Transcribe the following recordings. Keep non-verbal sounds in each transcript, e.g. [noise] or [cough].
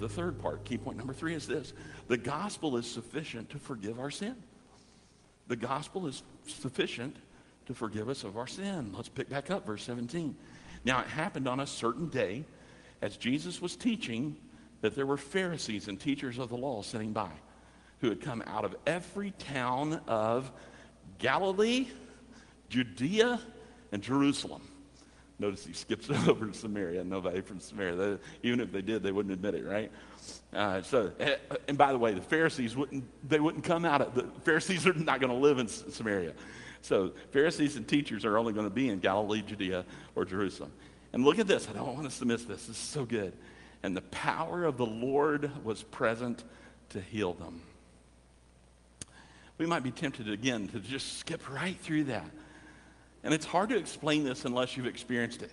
The third part, key point number three, is this the gospel is sufficient to forgive our sin. The gospel is sufficient to forgive us of our sin. Let's pick back up verse 17. Now, it happened on a certain day as Jesus was teaching that there were Pharisees and teachers of the law sitting by who had come out of every town of Galilee, Judea, and Jerusalem. Notice he skips [laughs] over to Samaria. Nobody from Samaria. They, even if they did, they wouldn't admit it, right? Uh, so, eh, and by the way, the Pharisees wouldn't. They wouldn't come out of the Pharisees are not going to live in Samaria. So Pharisees and teachers are only going to be in Galilee, Judea, or Jerusalem. And look at this. I don't want us to miss this. This is so good. And the power of the Lord was present to heal them. We might be tempted again to just skip right through that. And it's hard to explain this unless you've experienced it.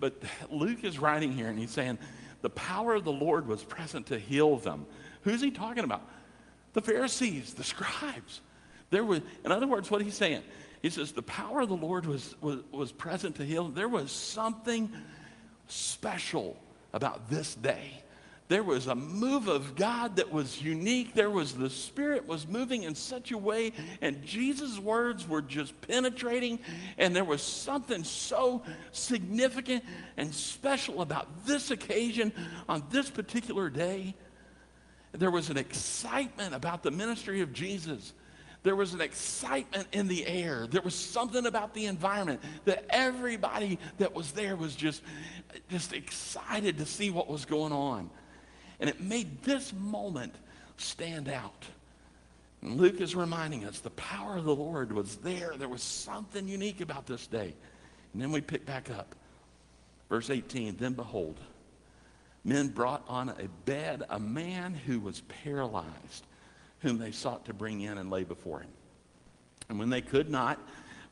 But Luke is writing here and he's saying, the power of the Lord was present to heal them. Who's he talking about? The Pharisees, the scribes. There was, in other words, what he's saying, he says the power of the Lord was, was, was present to heal. There was something special about this day. There was a move of God that was unique. There was the Spirit was moving in such a way, and Jesus' words were just penetrating. And there was something so significant and special about this occasion on this particular day. There was an excitement about the ministry of Jesus. There was an excitement in the air. There was something about the environment that everybody that was there was just, just excited to see what was going on. And it made this moment stand out. And Luke is reminding us the power of the Lord was there. There was something unique about this day. And then we pick back up. Verse 18 Then behold, men brought on a bed a man who was paralyzed whom they sought to bring in and lay before him. And when they could not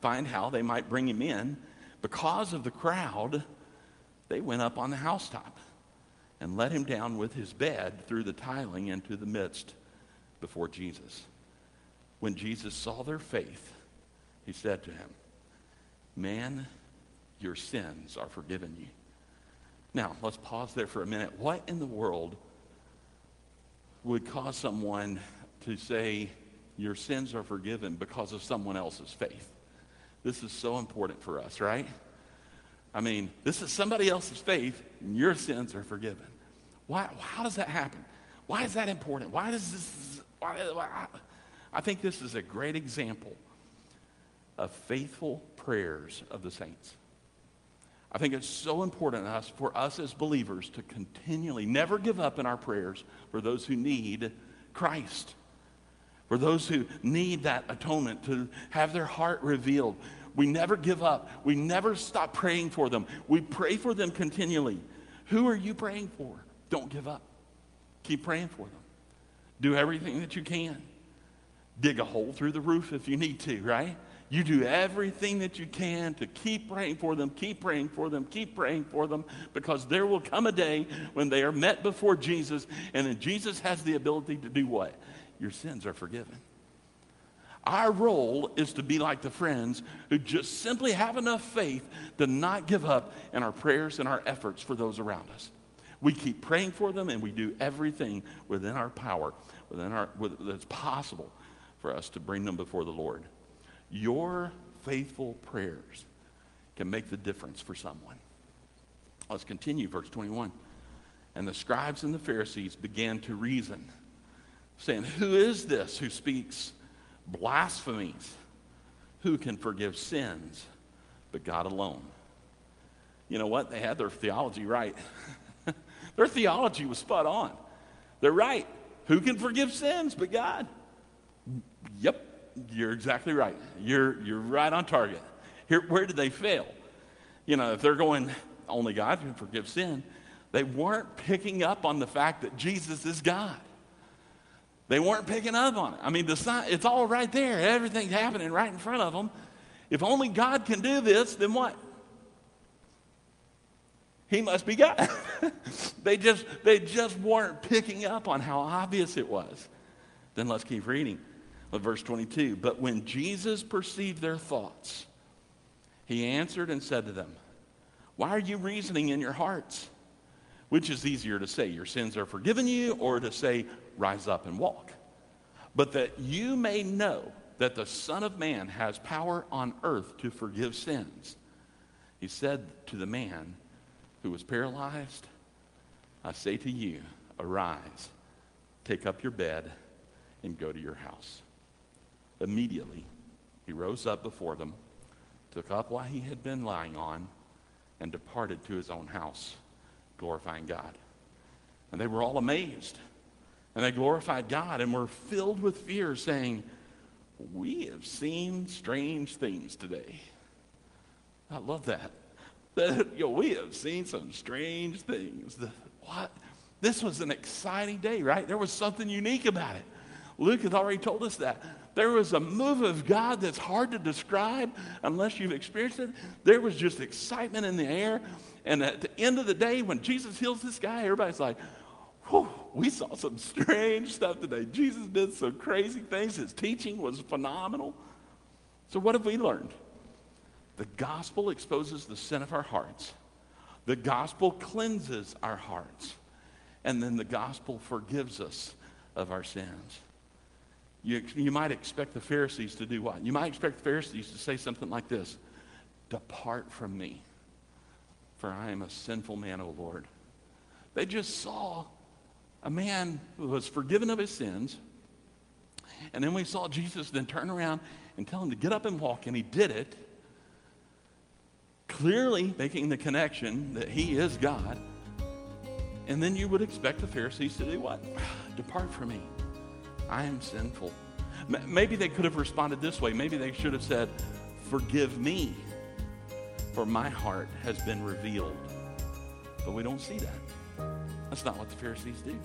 find how they might bring him in, because of the crowd, they went up on the housetop and let him down with his bed through the tiling into the midst before Jesus. When Jesus saw their faith, he said to him, Man, your sins are forgiven you. Now, let's pause there for a minute. What in the world would cause someone to say your sins are forgiven because of someone else's faith. This is so important for us, right? I mean, this is somebody else's faith, and your sins are forgiven. Why, how does that happen? Why is that important? Why does this, why, why, I think this is a great example of faithful prayers of the saints. I think it's so important us, for us as believers to continually never give up in our prayers for those who need Christ for those who need that atonement to have their heart revealed. We never give up. We never stop praying for them. We pray for them continually. Who are you praying for? Don't give up. Keep praying for them. Do everything that you can. Dig a hole through the roof if you need to, right? You do everything that you can to keep praying for them, keep praying for them, keep praying for them, because there will come a day when they are met before Jesus, and then Jesus has the ability to do what? your sins are forgiven. Our role is to be like the friends who just simply have enough faith to not give up in our prayers and our efforts for those around us. We keep praying for them and we do everything within our power, within our, that's possible for us to bring them before the Lord. Your faithful prayers can make the difference for someone. Let's continue, verse 21. And the scribes and the Pharisees began to reason saying, Who is this who speaks blasphemies? Who can forgive sins but God alone? You know what? They had their theology right. [laughs] their theology was spot on. They're right. Who can forgive sins but God? Yep, you're exactly right. You're, you're right on target. Here, where did they fail? You know, if they're going, only God can forgive sin, they weren't picking up on the fact that Jesus is God. They weren't picking up on it. I mean, the sign, it's all right there. Everything's happening right in front of them. If only God can do this, then what? He must be God. [laughs] they, just, they just weren't picking up on how obvious it was. Then let's keep reading. Verse 22. But when Jesus perceived their thoughts, he answered and said to them, Why are you reasoning in your hearts? Which is easier to say, your sins are forgiven you, or to say, rise up and walk? But that you may know that the Son of Man has power on earth to forgive sins. He said to the man who was paralyzed, I say to you, arise, take up your bed, and go to your house. Immediately, he rose up before them, took up what he had been lying on, and departed to his own house, glorifying God. And they were all amazed. And they glorified God and were filled with fear, saying, We have seen strange things today. I love that. [laughs] that we have seen some strange things. The, what? This was an exciting day, right? There was something unique about it. Luke has already told us that. There was a move of God that's hard to describe unless you've experienced it. There was just excitement in the air. And at the end of the day, when Jesus heals this guy, everybody's like, Whew, we saw some strange stuff today. Jesus did some crazy things. His teaching was phenomenal. So, what have we learned? The gospel exposes the sin of our hearts, the gospel cleanses our hearts, and then the gospel forgives us of our sins. You, you might expect the Pharisees to do what? You might expect the Pharisees to say something like this Depart from me, for I am a sinful man, O Lord. They just saw a man who was forgiven of his sins. And then we saw Jesus then turn around and tell him to get up and walk, and he did it, clearly making the connection that he is God. And then you would expect the Pharisees to do what? [sighs] Depart from me. I am sinful. Maybe they could have responded this way. Maybe they should have said, Forgive me, for my heart has been revealed. But we don't see that. That's not what the Pharisees do.